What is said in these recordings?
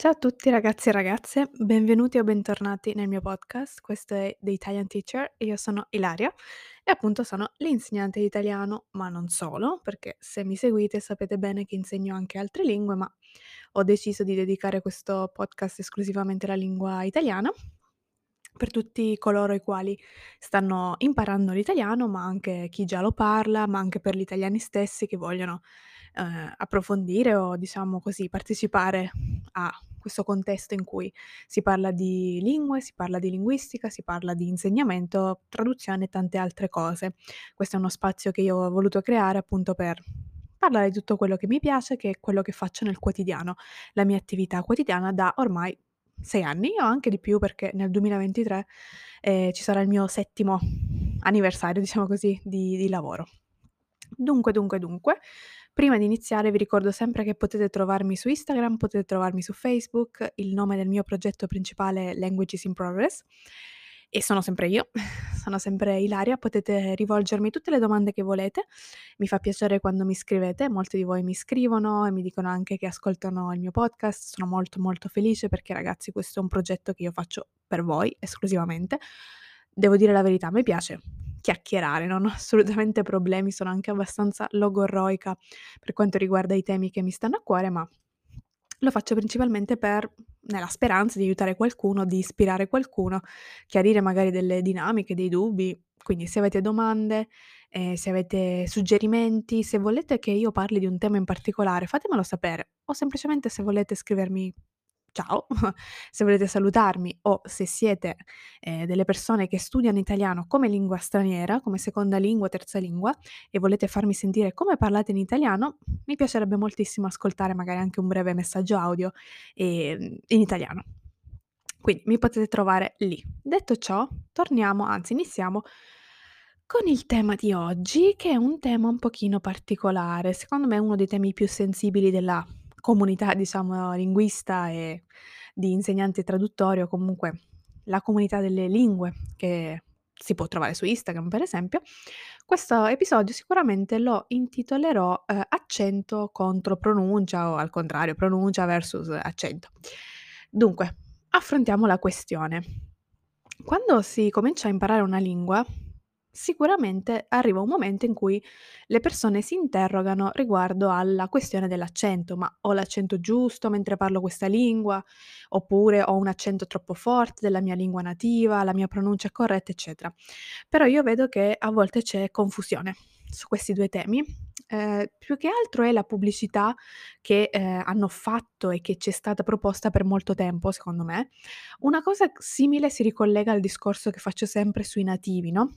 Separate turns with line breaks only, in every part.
Ciao a tutti ragazzi e ragazze, benvenuti o bentornati nel mio podcast. Questo è The Italian Teacher e io sono Ilaria e appunto sono l'insegnante di italiano, ma non solo, perché se mi seguite sapete bene che insegno anche altre lingue, ma ho deciso di dedicare questo podcast esclusivamente alla lingua italiana per tutti coloro i quali stanno imparando l'italiano, ma anche chi già lo parla, ma anche per gli italiani stessi che vogliono, ehm, approfondire o diciamo così partecipare a questo contesto in cui si parla di lingue, si parla di linguistica, si parla di insegnamento, traduzione e tante altre cose. Questo è uno spazio che io ho voluto creare appunto per parlare di tutto quello che mi piace, che è quello che faccio nel quotidiano, la mia attività quotidiana da ormai 6 anni o anche di più perché nel 2023, ehm, ci sarà il mio settimo anniversario, diciamo così, di di lavoro. Dunque, dunque, dunque, prima di iniziare vi ricordo sempre che potete trovarmi su Instagram, potete trovarmi su Facebook, il nome del mio progetto principale è Languages in Progress. E sono sempre io, sono sempre Ilaria, potete rivolgermi tutte le domande che volete. Mi fa piacere quando mi scrivete, molti di voi mi scrivono e mi dicono anche che ascoltano il mio podcast, sono molto, molto felice perché ragazzi questo è un progetto che io faccio per voi esclusivamente. Devo dire la verità, me piace chiacchierare, non ho assolutamente problemi, sono anche abbastanza logorroica per quanto riguarda i temi che mi stanno a cuore, ma lo faccio principalmente per nella speranza di aiutare qualcuno, di ispirare qualcuno, chiarire magari delle dinamiche, dei dubbi. Quindi se avete domande, ehm, se avete suggerimenti, se volete che io parli di un tema in particolare, fatemelo sapere o semplicemente se volete scrivermi ciao, se volete salutarmi o se siete, ehm, delle persone che studiano italiano come lingua straniera, come seconda lingua, terza lingua e volete farmi sentire come parlate in italiano, mi piacerebbe moltissimo ascoltare magari anche un breve messaggio audio, ehm, in italiano. Quindi mi potete trovare lì. Detto ciò, torniamo anzi iniziamo con il tema di oggi, che è un tema un pochino particolare. Secondo me è uno dei temi più sensibili della comunità, diciamo, linguista e di insegnanti e traduttori o comunque la comunità delle lingue che si può trovare su Instagram, per esempio. Questo episodio sicuramente lo intitolerò, ehm, "Accento contro pronuncia" o al contrario pronuncia versus accento. Dunque, affrontiamo la questione. Quando si comincia a imparare una lingua, sicuramente arriva un momento in cui le persone si interrogano riguardo alla questione dell'accento: "Ma ho l'accento giusto mentre parlo questa lingua? Oppure ho un accento troppo forte della mia lingua nativa? La mia pronuncia è corretta?" Eccetera. Però io vedo che a volte c'è confusione su questi 2 temi. Ehm, più che altro è la pubblicità che, ehm, hanno fatto e che ci è stata proposta per molto tempo, secondo me. Una cosa simile si ricollega al discorso che faccio sempre sui nativi, no,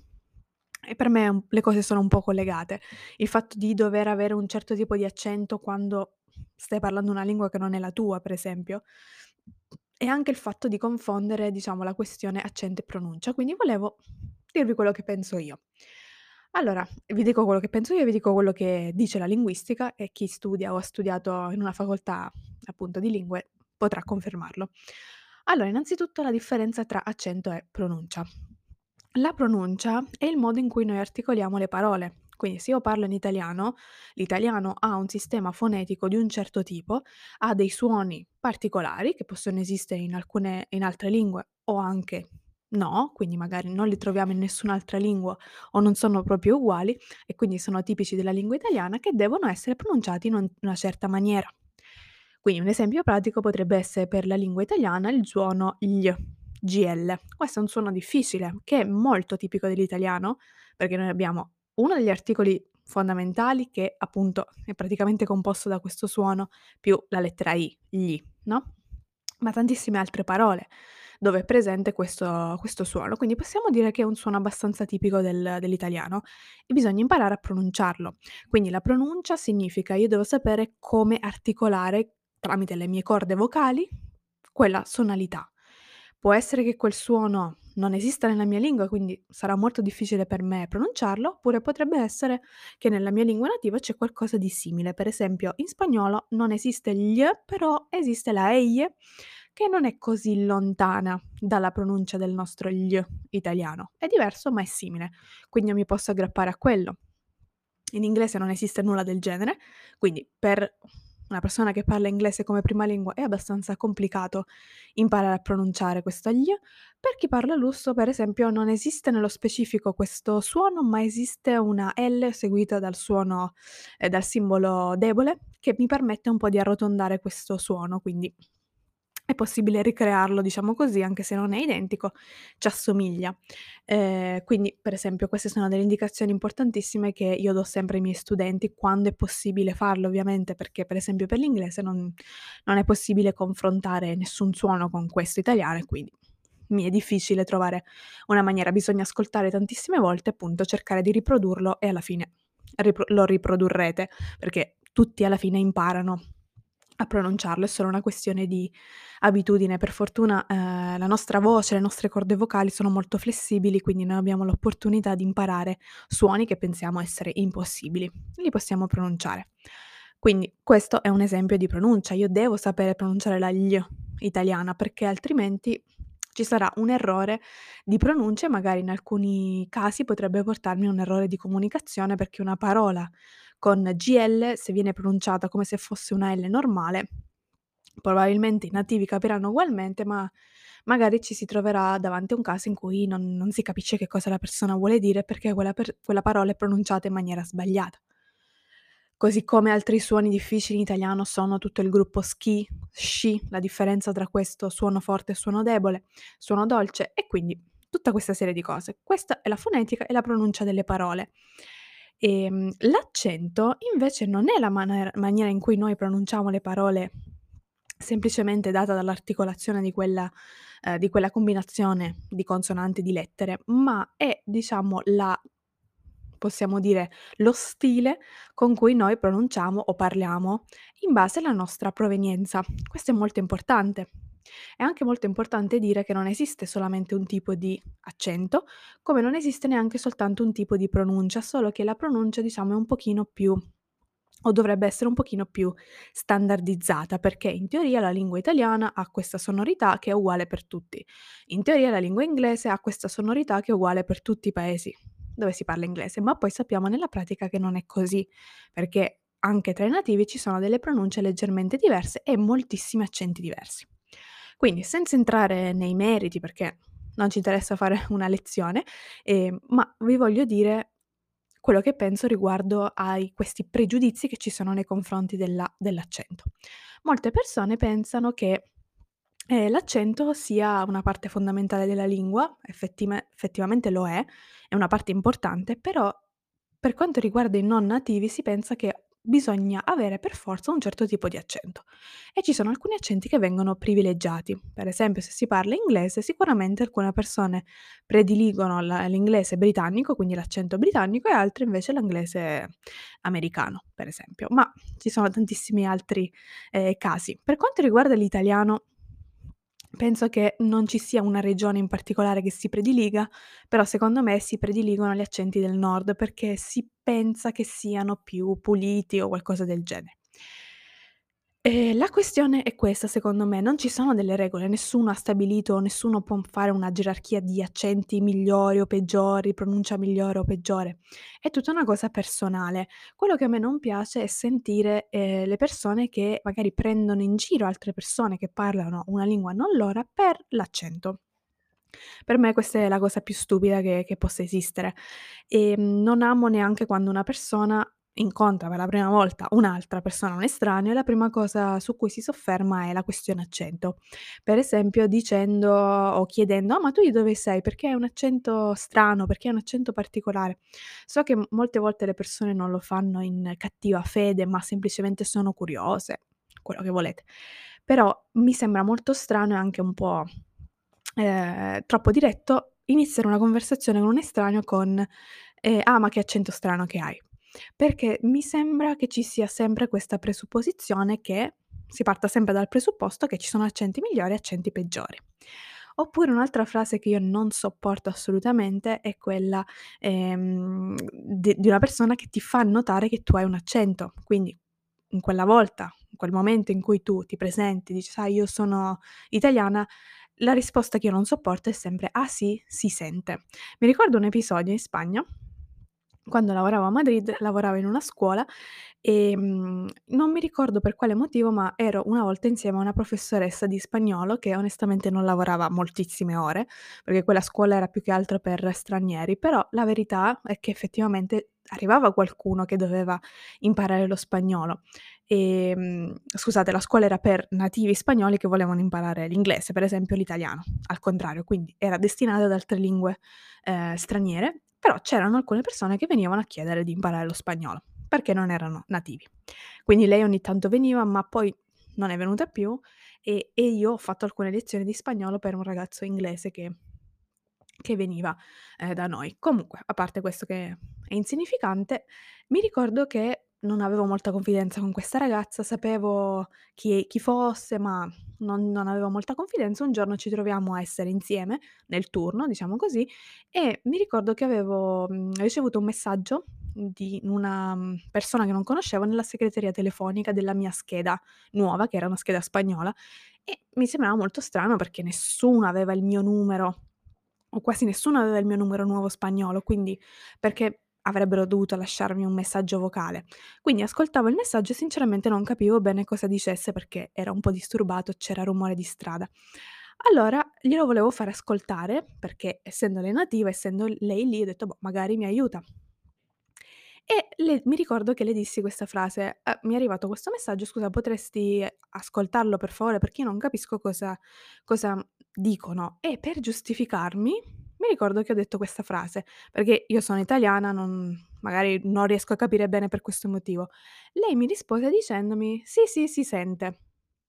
e per me un le cose sono un po' collegate. Il fatto di dover avere un certo tipo di accento quando stai parlando una lingua che non è la tua, per esempio, e anche il fatto di confondere, diciamo, la questione accento e pronuncia. Quindi volevo dirvi quello che penso io. Allora, vi dico quello che penso io vi dico quello che dice la linguistica e chi studia o ha studiato in una facoltà, appunto, di lingue potrà confermarlo. Allora, innanzitutto la differenza tra accento e pronuncia. La pronuncia è il modo in cui noi articoliamo le parole. Quindi se io parlo in italiano, l'italiano ha un sistema fonetico di un certo tipo, ha dei suoni particolari che possono esistere in alcune in altre lingue o anche no, quindi magari non li troviamo in nessun'altra lingua o non sono proprio uguali e quindi sono tipici della lingua italiana che devono essere pronunciati in un una certa maniera. Quindi un esempio pratico potrebbe essere per la lingua italiana il suono gl, GL. Questo è un suono difficile che è molto tipico dell'italiano, perché noi abbiamo uno degli articoli fondamentali che appunto è praticamente composto da questo suono più la lettera I, gli, no, ma tantissime altre parole dove è presente questo questo suono. Quindi possiamo dire che è un suono abbastanza tipico del dell'italiano e bisogna imparare a pronunciarlo. Quindi la pronuncia significa io devo sapere come articolare tramite le mie corde vocali quella sonalità. Può essere che quel suono non esista nella mia lingua, quindi sarà molto difficile per me pronunciarlo, oppure potrebbe essere che nella mia lingua nativa c'è qualcosa di simile. Per esempio, in spagnolo non esiste gl, però esiste la eie, che non è così lontana dalla pronuncia del nostro gl italiano. È diverso, ma è simile, quindi io mi posso aggrappare a quello. In inglese non esiste nulla del genere, quindi per una persona che parla inglese come prima lingua è abbastanza complicato imparare a pronunciare questo gl. Per chi parla russo, per esempio, non esiste nello specifico questo suono, ma esiste una L seguita dal suono ehm, dal simbolo debole, che mi permette un po' di arrotondare questo suono, quindi è possibile ricrearlo, diciamo così, anche se non è identico, ci assomiglia. Ehm, quindi, per esempio, queste sono delle indicazioni importantissime che io do sempre ai miei studenti, quando è possibile farlo ovviamente, perché per esempio per l'inglese non non è possibile confrontare nessun suono con questo italiano e quindi mi è difficile trovare una maniera. Bisogna ascoltare tantissime volte, appunto, cercare di riprodurlo e alla fine ripro lo riprodurrete, perché tutti alla fine imparano a pronunciarlo, è solo una questione di abitudine. Per fortuna, ehm, la nostra voce, le nostre corde vocali sono molto flessibili, quindi noi abbiamo l'opportunità di imparare suoni che pensiamo essere impossibili. Li possiamo pronunciare. Quindi questo è un esempio di pronuncia. Io devo sapere pronunciare la gl italiana, perché altrimenti ci sarà un errore di pronuncia e magari in alcuni casi potrebbe portarmi a un errore di comunicazione, perché una parola con GL, se viene pronunciata come se fosse una L normale, probabilmente i nativi capiranno ugualmente, ma magari ci si troverà davanti a un caso in cui non non si capisce che cosa la persona vuole dire, perché quella per quella parola è pronunciata in maniera sbagliata. Così come altri suoni difficili in italiano sono tutto il gruppo schi, sci, la differenza tra questo suono forte e suono debole, suono dolce e quindi tutta questa serie di cose. Questa è la fonetica e la pronuncia delle parole. Ehm, l'accento invece non è la maner maniera in cui noi pronunciamo le parole semplicemente data dall'articolazione di quella ehm, di quella combinazione di consonanti, di lettere, ma è diciamo la possiamo dire lo stile con cui noi pronunciamo o parliamo in base alla nostra provenienza. Questo è molto importante. È anche molto importante dire che non esiste solamente un tipo di accento, come non esiste neanche soltanto un tipo di pronuncia, solo che la pronuncia diciamo è un pochino più o dovrebbe essere un pochino più standardizzata, perché in teoria la lingua italiana ha questa sonorità che è uguale per tutti. In teoria la lingua inglese ha questa sonorità che è uguale per tutti i paesi dove si parla inglese, ma poi sappiamo nella pratica che non è così, perché anche tra i nativi ci sono delle pronunce leggermente diverse e moltissimi accenti diversi. Quindi senza entrare nei meriti, perché non ci interessa fare una lezione, ehm, ma vi voglio dire quello che penso riguardo ai questi pregiudizi che ci sono nei confronti della dell'accento. Molte persone pensano che, ehm, l'accento sia una parte fondamentale della lingua, effettive effettivamente lo è, è una parte importante, però per quanto riguarda i non nativi si pensa che bisogna avere per forza un certo tipo di accento e ci sono alcuni accenti che vengono privilegiati. Per esempio, se si parla inglese, sicuramente alcune persone prediligono l'inglese britannico, quindi l'accento britannico, e altre invece l'inglese americano, per esempio, ma ci sono tantissimi altri, ehm, casi. Per quanto riguarda l'italiano Penso che non ci sia una regione in particolare che si prediliga, però secondo me si prediligono gli accenti del nord perché si pensa che siano più puliti o qualcosa del genere. Ehm, la questione è questa secondo me, non ci sono delle regole, nessuno ha stabilito nessuno può fare una gerarchia di accenti migliori o peggiori, pronuncia migliore o peggiore. È tutta una cosa personale. Quello che a me non piace è sentire, ehm, le persone che magari prendono in giro altre persone che parlano una lingua non loro per l'accento. Per me questa è la cosa più stupida che che possa esistere. Ehm, non amo neanche quando una persona incontra per la prima volta un'altra persona, un estraneo, la prima cosa su cui si sofferma è la questione accento. Per esempio dicendo o chiedendo: "Ah, ma tu di dove sei? Perché hai un accento strano, perché hai un accento particolare". So che molte volte le persone non lo fanno in cattiva fede, ma semplicemente sono curiose, quello che volete. Però mi sembra molto strano e anche un po' ehm, troppo diretto, iniziare una conversazione con un estraneo con, ehm: "Ah, ma che accento strano che hai." Perché mi sembra che ci sia sempre questa presupposizione che si parta sempre dal presupposto che ci sono accenti migliori e accenti peggiori. Oppure un'altra frase che io non sopporto assolutamente è quella, ehm, de di una persona che ti fa notare che tu hai un accento. Quindi in quella volta, in quel momento in cui tu ti presenti, dici: "Sai, io sono italiana", la risposta che io non sopporto è sempre: "Ah sì? Si sente". Mi ricordo un episodio in Spagna Quando lavoravo a Madrid, lavoravo in una scuola, ehm, non mi ricordo per quale motivo, ma ero una volta insieme a una professoressa di spagnolo che onestamente non lavorava moltissime ore, perché quella scuola era più che altro per stranieri, però la verità è che effettivamente arrivava qualcuno che doveva imparare lo spagnolo. Ehm, scusate, la scuola era per nativi spagnoli che volevano imparare l'inglese, per esempio l'italiano, al contrario, quindi era destinata ad altre lingue, ehm, straniere però c'erano alcune persone che venivano a chiedere di imparare lo spagnolo, perché non erano nativi. Quindi lei ogni tanto veniva, ma poi non è venuta più e e io ho fatto alcune lezioni di spagnolo per un ragazzo inglese che che veniva, ehm, da noi. Comunque, a parte questo che è insignificante, mi ricordo che non avevo molta confidenza con questa ragazza, sapevo chi chi fosse, ma non non avevo molta confidenza. Un giorno ci troviamo a essere insieme, nel turno, diciamo così, e mi ricordo che avevo, mhmm, ricevuto un messaggio di una, mhmm, persona che non conoscevo nella segreteria telefonica della mia scheda nuova, che era una scheda spagnola, e mi sembrava molto strano perché nessuno aveva il mio numero o quasi nessuno aveva il mio numero nuovo spagnolo, quindi perché avrebbero dovuto lasciarmi un messaggio vocale. Quindi ascoltavo il messaggio e sinceramente non capivo bene cosa dicesse perché era un po' disturbato, c'era rumore di strada. Allora glielo volevo fare ascoltare perché essendo lei nativa, essendo lei lì, ho detto: "Boh, magari mi aiuta". E le mi ricordo che le dissi questa frase: "Uhm, mi è arrivato questo messaggio, scusa potresti ascoltarlo per favore? Perché io non capisco cosa cosa dicono". E per giustificarmi, mi ricordo che ho detto questa frase, perché io sono italiana, non magari non riesco a capire bene per questo motivo. Lei mi rispose dicendomi: "Sì, sì, si sente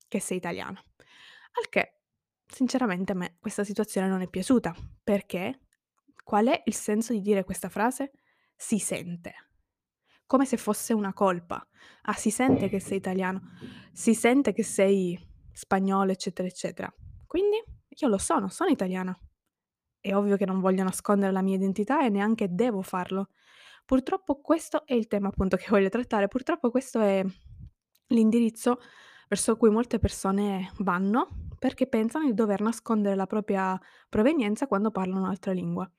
che sei italiana". Al che sinceramente a me questa situazione non è piaciuta, perché qual è il senso di dire questa frase? "Si sente". Come se fosse una colpa. "Ah, si sente che sei italiano, si sente che sei spagnolo", eccetera, eccetera. Quindi io lo sono, sono italiana. È ovvio che non voglio nascondere la mia identità e neanche devo farlo. Purtroppo questo è il tema appunto che voglio trattare, purtroppo questo è l'indirizzo verso cui molte persone vanno, perché pensano di dover nascondere la propria provenienza quando parlano un'altra lingua.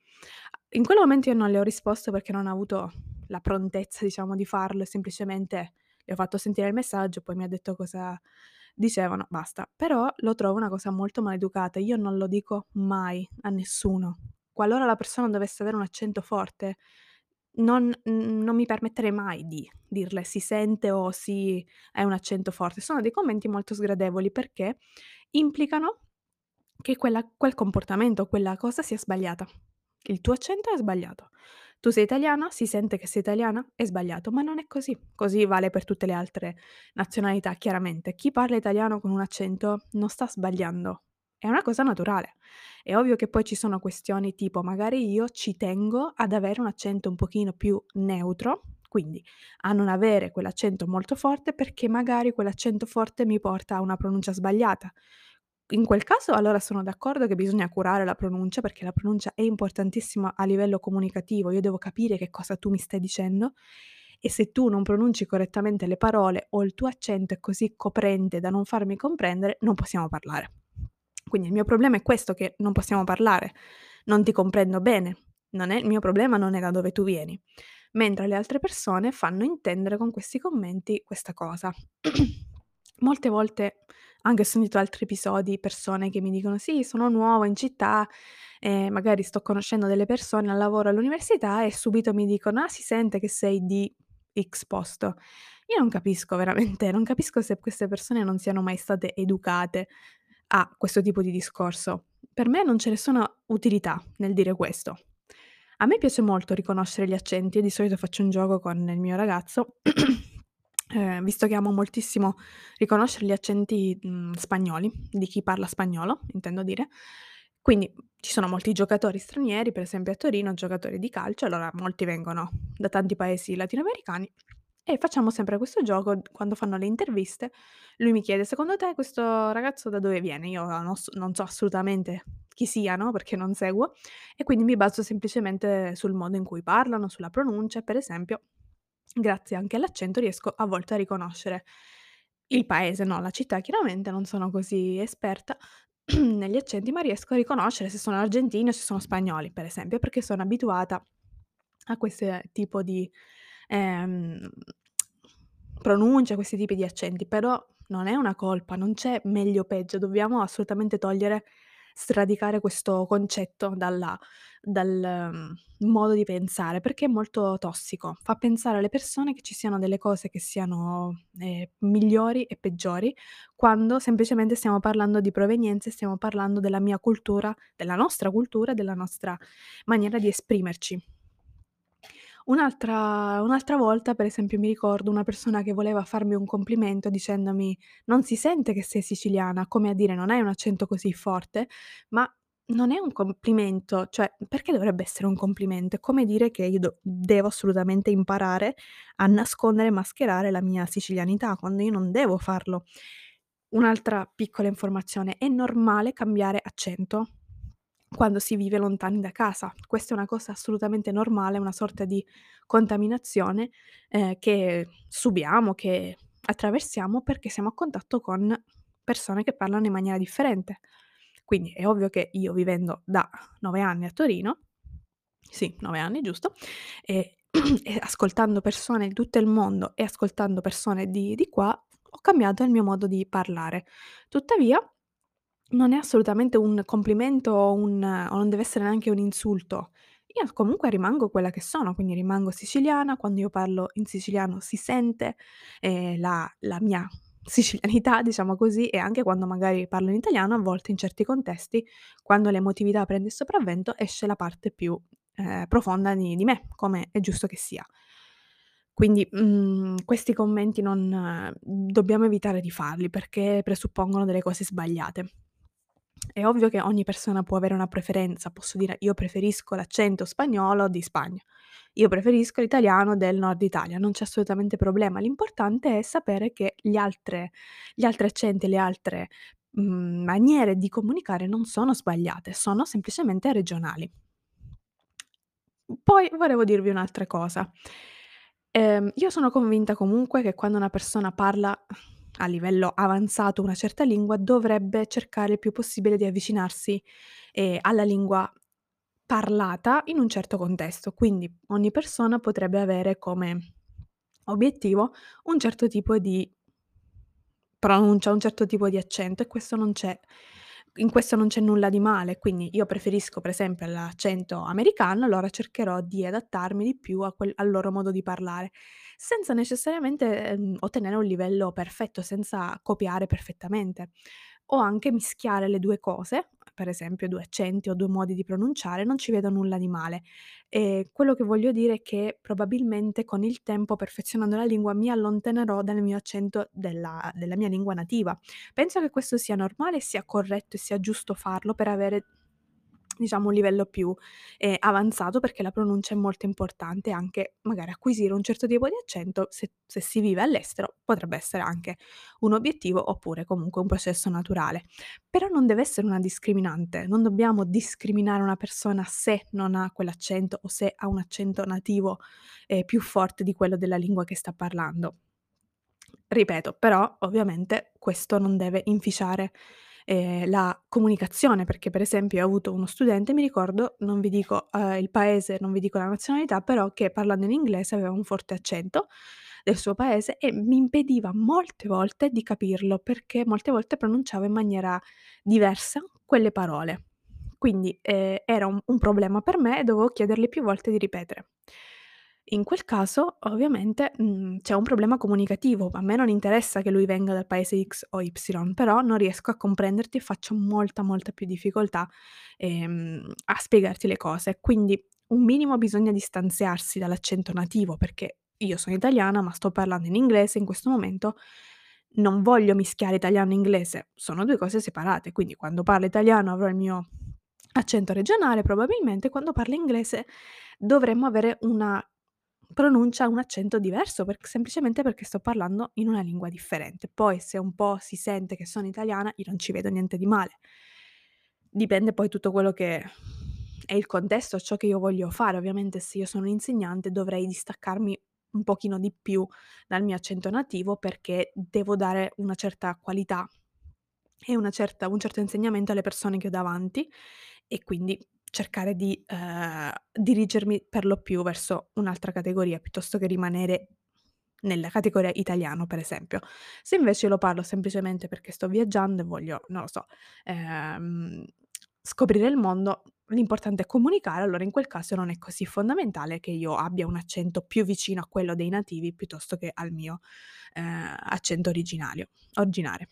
In quel momento io non le ho risposto perché non ho avuto la prontezza, diciamo, di farlo semplicemente le ho fatto sentire il messaggio, poi mi ha detto cosa dicevano, basta. Però lo trovo una cosa molto maleducata, io non lo dico mai a nessuno. Qualora la persona dovesse avere un accento forte, non non mi permetterei mai di dirle: "Si sente" o "Sì, hai un accento forte". Sono dei commenti molto sgradevoli perché implicano che quella quel comportamento, quella cosa sia sbagliata. Il tuo accento è sbagliato. Tu sei italiana, si sente che sei italiana, è sbagliato, ma non è così. Così vale per tutte le altre nazionalità, chiaramente. Chi parla italiano con un accento non sta sbagliando, è una cosa naturale. È ovvio che poi ci sono questioni tipo magari io ci tengo ad avere un accento un pochino più neutro, quindi a non avere quell'accento molto forte perché magari quell'accento forte mi porta a una pronuncia sbagliata. In quel caso allora sono d'accordo che bisogna curare la pronuncia, perché la pronuncia è importantissima a livello comunicativo, io devo capire che cosa tu mi stai dicendo e se tu non pronunci correttamente le parole o il tuo accento è così coprente da non farmi comprendere, non possiamo parlare. Quindi il mio problema è questo, che non possiamo parlare, non ti comprendo bene, non è il mio problema non è da dove tu vieni, mentre le altre persone fanno intendere con questi commenti questa cosa. Molte volte anche sentito altri episodi, persone che mi dicono: "Sì, sono nuova in città, e magari sto conoscendo delle persone al lavoro, all'università" e subito mi dicono: "Ah, si sente che sei di X posto". Io non capisco veramente, non capisco se queste persone non siano mai state educate a questo tipo di discorso. Per me non c'è nessuna utilità nel dire questo. A me piace molto riconoscere gli accenti e di solito faccio un gioco con il mio ragazzo, ehm, visto che amo moltissimo riconoscere gli accenti, mhmm, spagnoli, di chi parla spagnolo, intendo dire. Quindi ci sono molti giocatori stranieri, per esempio a Torino, giocatori di calcio, allora molti vengono da tanti paesi latinoamericani e facciamo sempre questo gioco quando fanno le interviste, lui mi chiede: "Secondo te questo ragazzo da dove viene?" Io non non so assolutamente chi sia, no, perché non seguo, e quindi mi baso semplicemente sul modo in cui parlano, sulla pronuncia per esempio, grazie anche all'accento, riesco a volte a riconoscere il paese, no, la città chiaramente, non sono così esperta negli accenti, ma riesco a riconoscere se sono argentini o se sono spagnoli, per esempio, perché sono abituata a queste tipo di, ehm, pronunce, a questi tipi di accenti, però non è una colpa, non c'è meglio o peggio, dobbiamo assolutamente togliere sradicare questo concetto dalla dal, mhmm, modo di pensare, perché è molto tossico. Fa pensare alle persone che ci siano delle cose che siano, ehm, migliori e peggiori, quando semplicemente stiamo parlando di provenienze, stiamo parlando della mia cultura, della nostra cultura, della nostra maniera di esprimerci. Un'altra un'altra volta, per esempio, mi ricordo una persona che voleva farmi un complimento dicendomi: "Non si sente che sei siciliana", come a dire: "Non hai un accento così forte", ma non è un complimento, cioè perché dovrebbe essere un complimento? È come dire che io do devo assolutamente imparare a nascondere e mascherare la mia sicilianità, quando io non devo farlo. Un'altra piccola informazione: è normale cambiare accento quando si vive lontani da casa. Questa è una cosa assolutamente normale, una sorta di contaminazione, ehm, che subiamo, che attraversiamo perché siamo a contatto con persone che parlano in maniera differente. Quindi è ovvio che io vivendo da 9 anni a Torino sì, 9 anni, giusto, e e ascoltando persone di tutto il mondo e ascoltando persone di di qua, ho cambiato il mio modo di parlare. Tuttavia non è assolutamente un complimento o un o non deve essere neanche un insulto. Io comunque rimango quella che sono, quindi rimango siciliana, quando io parlo in siciliano si sente, ehm, la la mia sicilianità, diciamo così, e anche quando magari parlo in italiano, a volte in certi contesti, quando l'emotività prende il sopravvento, esce la parte più, ehm, profonda di di me, come è giusto che sia. Quindi, mhmm, questi commenti non dobbiamo evitare di farli, perché presuppongono delle cose sbagliate. È ovvio che ogni persona può avere una preferenza, posso dire: "Io preferisco l'accento spagnolo di Spagna, io preferisco l'italiano del Nord Italia", non c'è assolutamente problema. L'importante è sapere che gli altre gli altri accenti, le altre, mhmm, maniere di comunicare non sono sbagliate, sono semplicemente regionali. Poi volevo dirvi un'altra cosa. Ehm, io sono convinta comunque che quando una persona parla a livello avanzato una certa lingua, dovrebbe cercare il più possibile di avvicinarsi, ehm, alla lingua parlata in un certo contesto. Quindi ogni persona potrebbe avere come obiettivo un certo tipo di pronuncia, un certo tipo di accento e questo non c'è in questo non c'è nulla di male. Quindi io preferisco per esempio l'accento americano, allora cercherò di adattarmi di più quel al loro modo di parlare, senza necessariamente, ehm, ottenere un livello perfetto, senza copiare perfettamente. O anche mischiare le 2 cose, per esempio 2 accenti o 2 modi di pronunciare, non ci vedo nulla di male. Ehm, quello che voglio dire è che probabilmente con il tempo, perfezionando la lingua, mi allontanerò dal mio accento della della mia lingua nativa. Penso che questo sia normale, sia corretto e sia giusto farlo per avere, diciamo, un livello più, ehm, avanzato, perché la pronuncia è molto importante, anche magari acquisire un certo tipo di accento, se se si vive all'estero, potrebbe essere anche un obiettivo, oppure comunque un processo naturale. Però non deve essere una discriminante, non dobbiamo discriminare una persona se non ha quell'accento o se ha un accento nativo, ehm, più forte di quello della lingua che sta parlando. Ripeto, però ovviamente questo non deve inficiare, ehm, la comunicazione, perché per esempio ho avuto uno studente, mi ricordo, non vi dico, uhm, il paese, non vi dico la nazionalità, però che parlando in inglese aveva un forte accento del suo paese e mi impediva molte volte di capirlo, perché molte volte pronunciava in maniera diversa quelle parole. Quindi, ehm, era un un problema per me e dovevo chiedergli più volte di ripetere. In quel caso, ovviamente, mhmm, c'è un problema comunicativo. A me non interessa che lui venga dal paese X o Y, però non riesco a comprenderti e faccio molta, molta più difficoltà, ehm, a spiegarti le cose. Quindi un minimo bisogna distanziarsi dall'accento nativo, perché io sono italiana, ma sto parlando in inglese in questo momento, non voglio mischiare italiano e inglese, sono 2 cose separate, quindi quando parlo italiano avrò il mio accento regionale probabilmente, quando parlo inglese dovremmo avere una pronuncia, un accento diverso, perché semplicemente perché sto parlando in una lingua differente. Poi se un po' si sente che sono italiana, io non ci vedo niente di male. Dipende poi tutto quello che è il contesto, ciò che io voglio fare. Ovviamente se io sono un'insegnante dovrei distaccarmi un pochino di più dal mio accento nativo, perché devo dare una certa qualità e una certa un certo insegnamento alle persone che ho davanti e quindi cercare di, ehm, dirigermi per lo più verso un'altra categoria, piuttosto che rimanere nella categoria italiano, per esempio. Se invece lo parlo semplicemente perché sto viaggiando e voglio, non lo so, ehm, scoprire il mondo, l'importante è comunicare, allora in quel caso non è così fondamentale che io abbia un accento più vicino a quello dei nativi piuttosto che al mio, ehm, accento originario originario.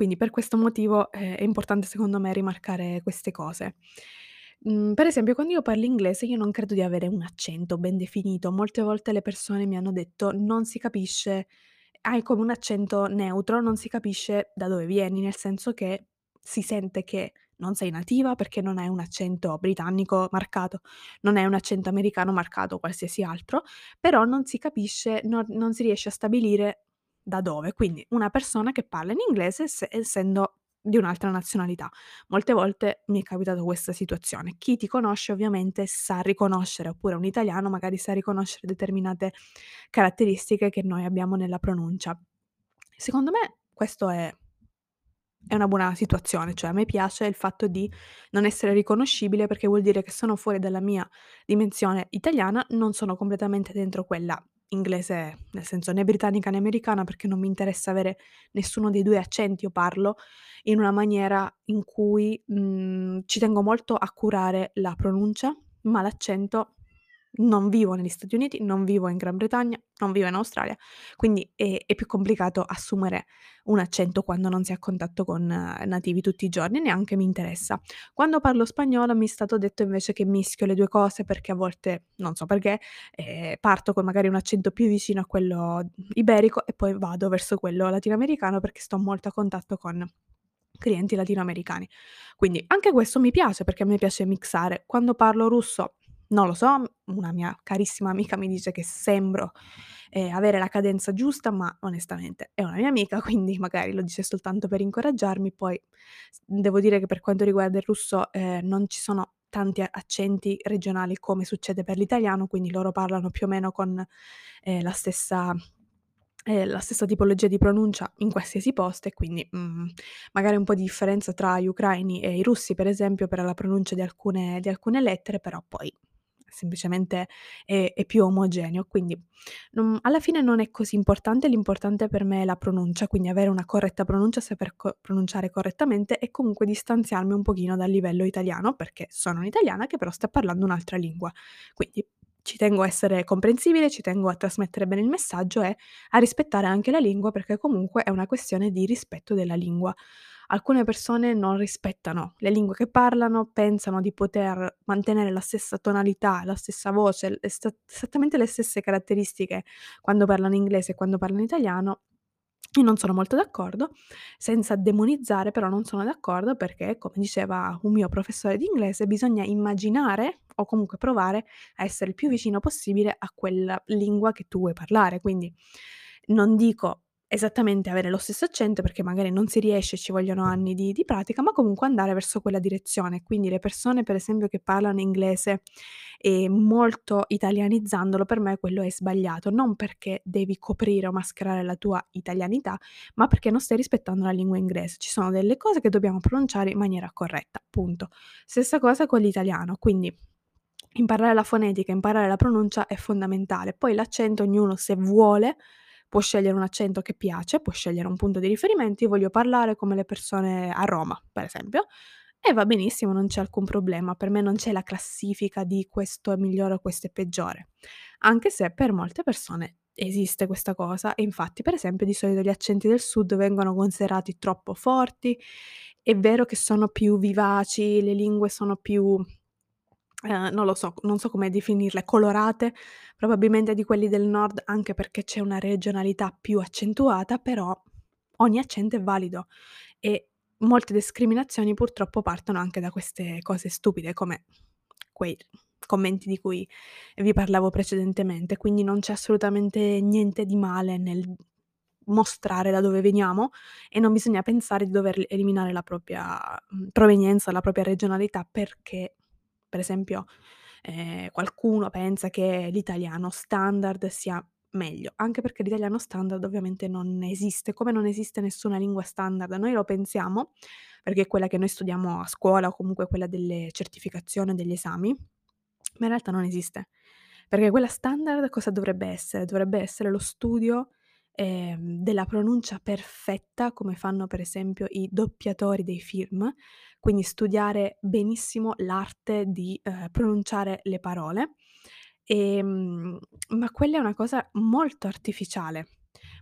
Quindi per questo motivo, ehm, è importante secondo me rimarcare queste cose. Mhmm, per esempio quando io parlo inglese io non credo di avere un accento ben definito. Molte volte le persone mi hanno detto: "Non si capisce, hai come un accento neutro, non si capisce da dove vieni", nel senso che si sente che non sei nativa perché non hai un accento britannico marcato, non hai un accento americano marcato o qualsiasi altro, però non si capisce, non non si riesce a stabilire da dove. Quindi una persona che parla in inglese esse essendo di un'altra nazionalità. Molte volte mi è capitato questa situazione. Chi ti conosce ovviamente sa riconoscere, oppure un italiano magari sa riconoscere determinate caratteristiche che noi abbiamo nella pronuncia. Secondo me questo è è una buona situazione, cioè a me piace il fatto di non essere riconoscibile perché vuol dire che sono fuori dalla mia dimensione italiana, non sono completamente dentro quella inglese, nel senso né britannica né americana, perché non mi interessa avere nessuno dei 2 accenti. Io parlo in una maniera in cui, mhmm, ci tengo molto a curare la pronuncia, ma l'accento non vivo negli Stati Uniti, non vivo in Gran Bretagna, non vivo in Australia, quindi è è più complicato assumere un accento quando non si è a contatto con eh, nativi tutti i giorni, neanche mi interessa. Quando parlo spagnolo mi è stato detto invece che mischio le 2 cose perché a volte, non so perché, ehm, parto con magari un accento più vicino a quello iberico e poi vado verso quello latinoamericano perché sto molto a contatto con clienti latinoamericani. Quindi anche questo mi piace perché a me piace mixare. Quando parlo russo non lo so, una mia carissima amica mi dice che sembro, ehm, avere la cadenza giusta, ma onestamente è una mia amica, quindi magari lo dice soltanto per incoraggiarmi. Poi devo dire che per quanto riguarda il russo, ehm, non ci sono tanti accenti regionali come succede per l'italiano, quindi loro parlano più o meno con, ehm, la stessa ehm, la stessa tipologia di pronuncia in qualsiasi posto e quindi, mhmm, magari un po' di differenza tra gli ucraini e i russi, per esempio, per la pronuncia di alcune di alcune lettere, però poi semplicemente è è più omogeneo. Quindi, non alla fine non è così importante, l'importante per me è la pronuncia, quindi avere una corretta pronuncia, saper co pronunciare correttamente e comunque distanziarmi un pochino dal livello italiano, perché sono un'italiana che però sta parlando un'altra lingua. Quindi ci tengo a essere comprensibile, ci tengo a trasmettere bene il messaggio e a rispettare anche la lingua, perché comunque è una questione di rispetto della lingua. Alcune persone non rispettano le lingue che parlano, pensano di poter mantenere la stessa tonalità, la stessa voce, esattamente le stesse caratteristiche quando parlano inglese e quando parlano italiano. Io non sono molto d'accordo, senza demonizzare, però non sono d'accordo perché, come diceva un mio professore di inglese, bisogna immaginare o comunque provare a essere il più vicino possibile a quella lingua che tu vuoi parlare. Quindi non dico esattamente avere lo stesso accento perché magari non si riesce, ci vogliono anni di di pratica, ma comunque andare verso quella direzione. Quindi le persone per esempio che parlano inglese, ehm, molto italianizzandolo, per me quello è sbagliato, non perché devi coprire o mascherare la tua italianità, ma perché non stai rispettando la lingua inglese. Ci sono delle cose che dobbiamo pronunciare in maniera corretta, punto. Stessa cosa con l'italiano, quindi Imparare la fonetica, imparare la pronuncia è fondamentale. Poi l'accento ognuno se vuole può scegliere un accento che piace, può scegliere un punto di riferimento. Io voglio parlare come le persone a Roma, per esempio, e va benissimo, non c'è alcun problema. Per me non c'è la classifica di questo è migliore o questo è peggiore, anche se per molte persone esiste questa cosa e infatti, per esempio, di solito gli accenti del sud vengono considerati troppo forti. È vero che sono più vivaci, le lingue sono più Ehm, non lo so, non so come definirle, colorate, probabilmente di quelli del nord, anche perché c'è una regionalità più accentuata, però ogni accento è valido e molte discriminazioni purtroppo partono anche da queste cose stupide, come quei commenti di cui vi parlavo precedentemente. Quindi non c'è assolutamente niente di male nel mostrare da dove veniamo e non bisogna pensare di dover eliminare la propria, provenienza, la propria regionalità perché per esempio, ehm, qualcuno pensa che l'italiano standard sia meglio, anche perché l'italiano standard ovviamente non esiste, come non esiste nessuna lingua standard. Noi lo pensiamo, perché è quella che noi studiamo a scuola o comunque quella delle certificazioni degli esami, ma in realtà non esiste. Perché quella standard cosa dovrebbe essere? Dovrebbe essere lo studio, ehm, della pronuncia perfetta, come fanno per esempio i doppiatori dei film, quindi studiare benissimo l'arte di, ehm, pronunciare le parole. Ehm, ma quella è una cosa molto artificiale,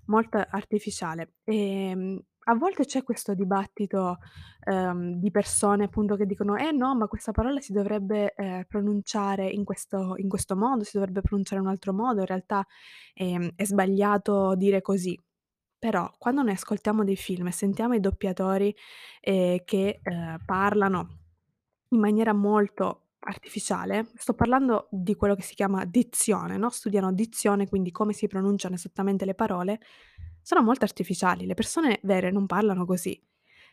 molto artificiale. Ehm, a volte c'è questo dibattito, ehm, di persone appunto che dicono: "Eh no, ma questa parola si dovrebbe, ehm, pronunciare in questo in questo modo, si dovrebbe pronunciare in un altro modo, in realtà, ehm, è sbagliato dire così". Però quando noi ascoltiamo dei film e sentiamo i doppiatori, ehm, che, ehm, parlano in maniera molto artificiale, sto parlando di quello che si chiama dizione, no, studiano dizione, quindi come si pronunciano esattamente le parole, sono molto artificiali. Le persone vere non parlano così.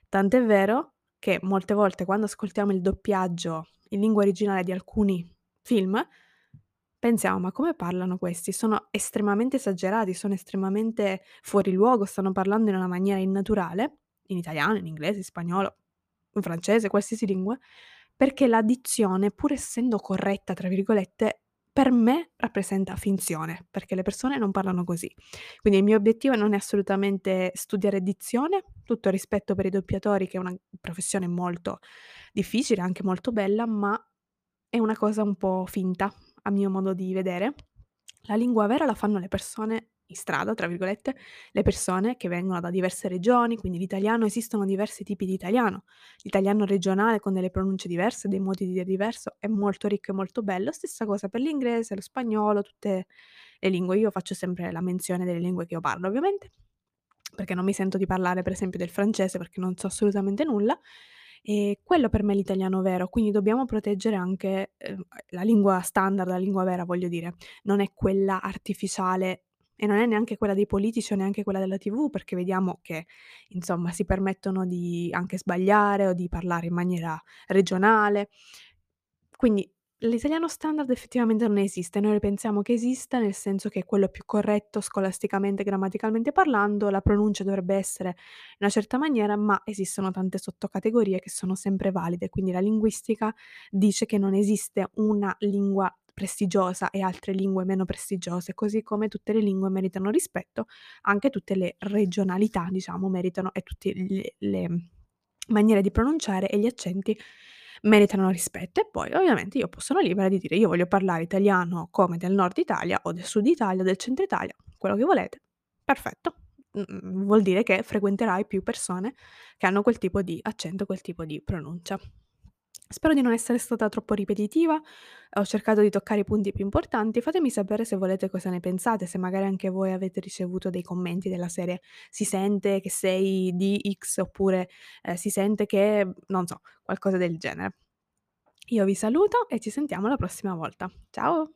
Tant'è vero che molte volte quando ascoltiamo il doppiaggio in lingua originale di alcuni film, pensiamo: "Ma come parlano questi? Sono estremamente esagerati, sono estremamente fuori luogo, stanno parlando in una maniera innaturale", in italiano, in inglese, in spagnolo, in francese, qualsiasi lingua, perché la dizione, pur essendo "corretta" tra virgolette, per me rappresenta finzione, perché le persone non parlano così. Quindi il mio obiettivo non è assolutamente studiare dizione, tutto rispetto per i doppiatori che è una professione molto difficile, anche molto bella, ma è una cosa un po' finta, a mio modo di vedere. La lingua vera la fanno le persone "in strada", tra virgolette, le persone che vengono da diverse regioni, quindi l'italiano esistono diversi tipi di italiano. L'italiano regionale con delle pronunce diverse, dei modi di dire diverso, è molto ricco e molto bello. Stessa cosa per l'inglese, lo spagnolo, tutte le lingue. Io faccio sempre la menzione delle lingue che io parlo ovviamente, perché non mi sento di parlare per esempio del francese perché non so assolutamente nulla. E quello per me è l'italiano vero, quindi dobbiamo proteggere anche, ehm, la lingua standard, la lingua vera voglio dire, non è quella artificiale e non è neanche quella dei politici o neanche quella della TV, perché vediamo che, insomma, si permettono di anche sbagliare o di parlare in maniera regionale. Quindi l'italiano standard effettivamente non esiste. Noi pensiamo che esista, nel senso che è quello più corretto scolasticamente, grammaticalmente parlando, la pronuncia dovrebbe essere in una certa maniera, ma esistono tante sottocategorie che sono sempre valide. Quindi la linguistica dice che non esiste una lingua prestigiosa e altre lingue meno prestigiose, così come tutte le lingue meritano rispetto, anche tutte le regionalità, diciamo, meritano e tutti le le maniere di pronunciare e gli accenti meritano rispetto. E poi ovviamente io sono libera di dire: "Io voglio parlare italiano come del nord Italia o del sud Italia o del centro Italia, quello che volete." Perfetto. Vuol dire che frequenterai più persone che hanno quel tipo di accento, quel tipo di pronuncia. Spero di non essere stata troppo ripetitiva, ho cercato di toccare i punti più importanti. Fatemi sapere se volete cosa ne pensate, se magari anche voi avete ricevuto dei commenti della serie: "Si sente che sei di X" oppure, ehm, "Si sente che" non so, qualcosa del genere. Io vi saluto e ci sentiamo la prossima volta. Ciao.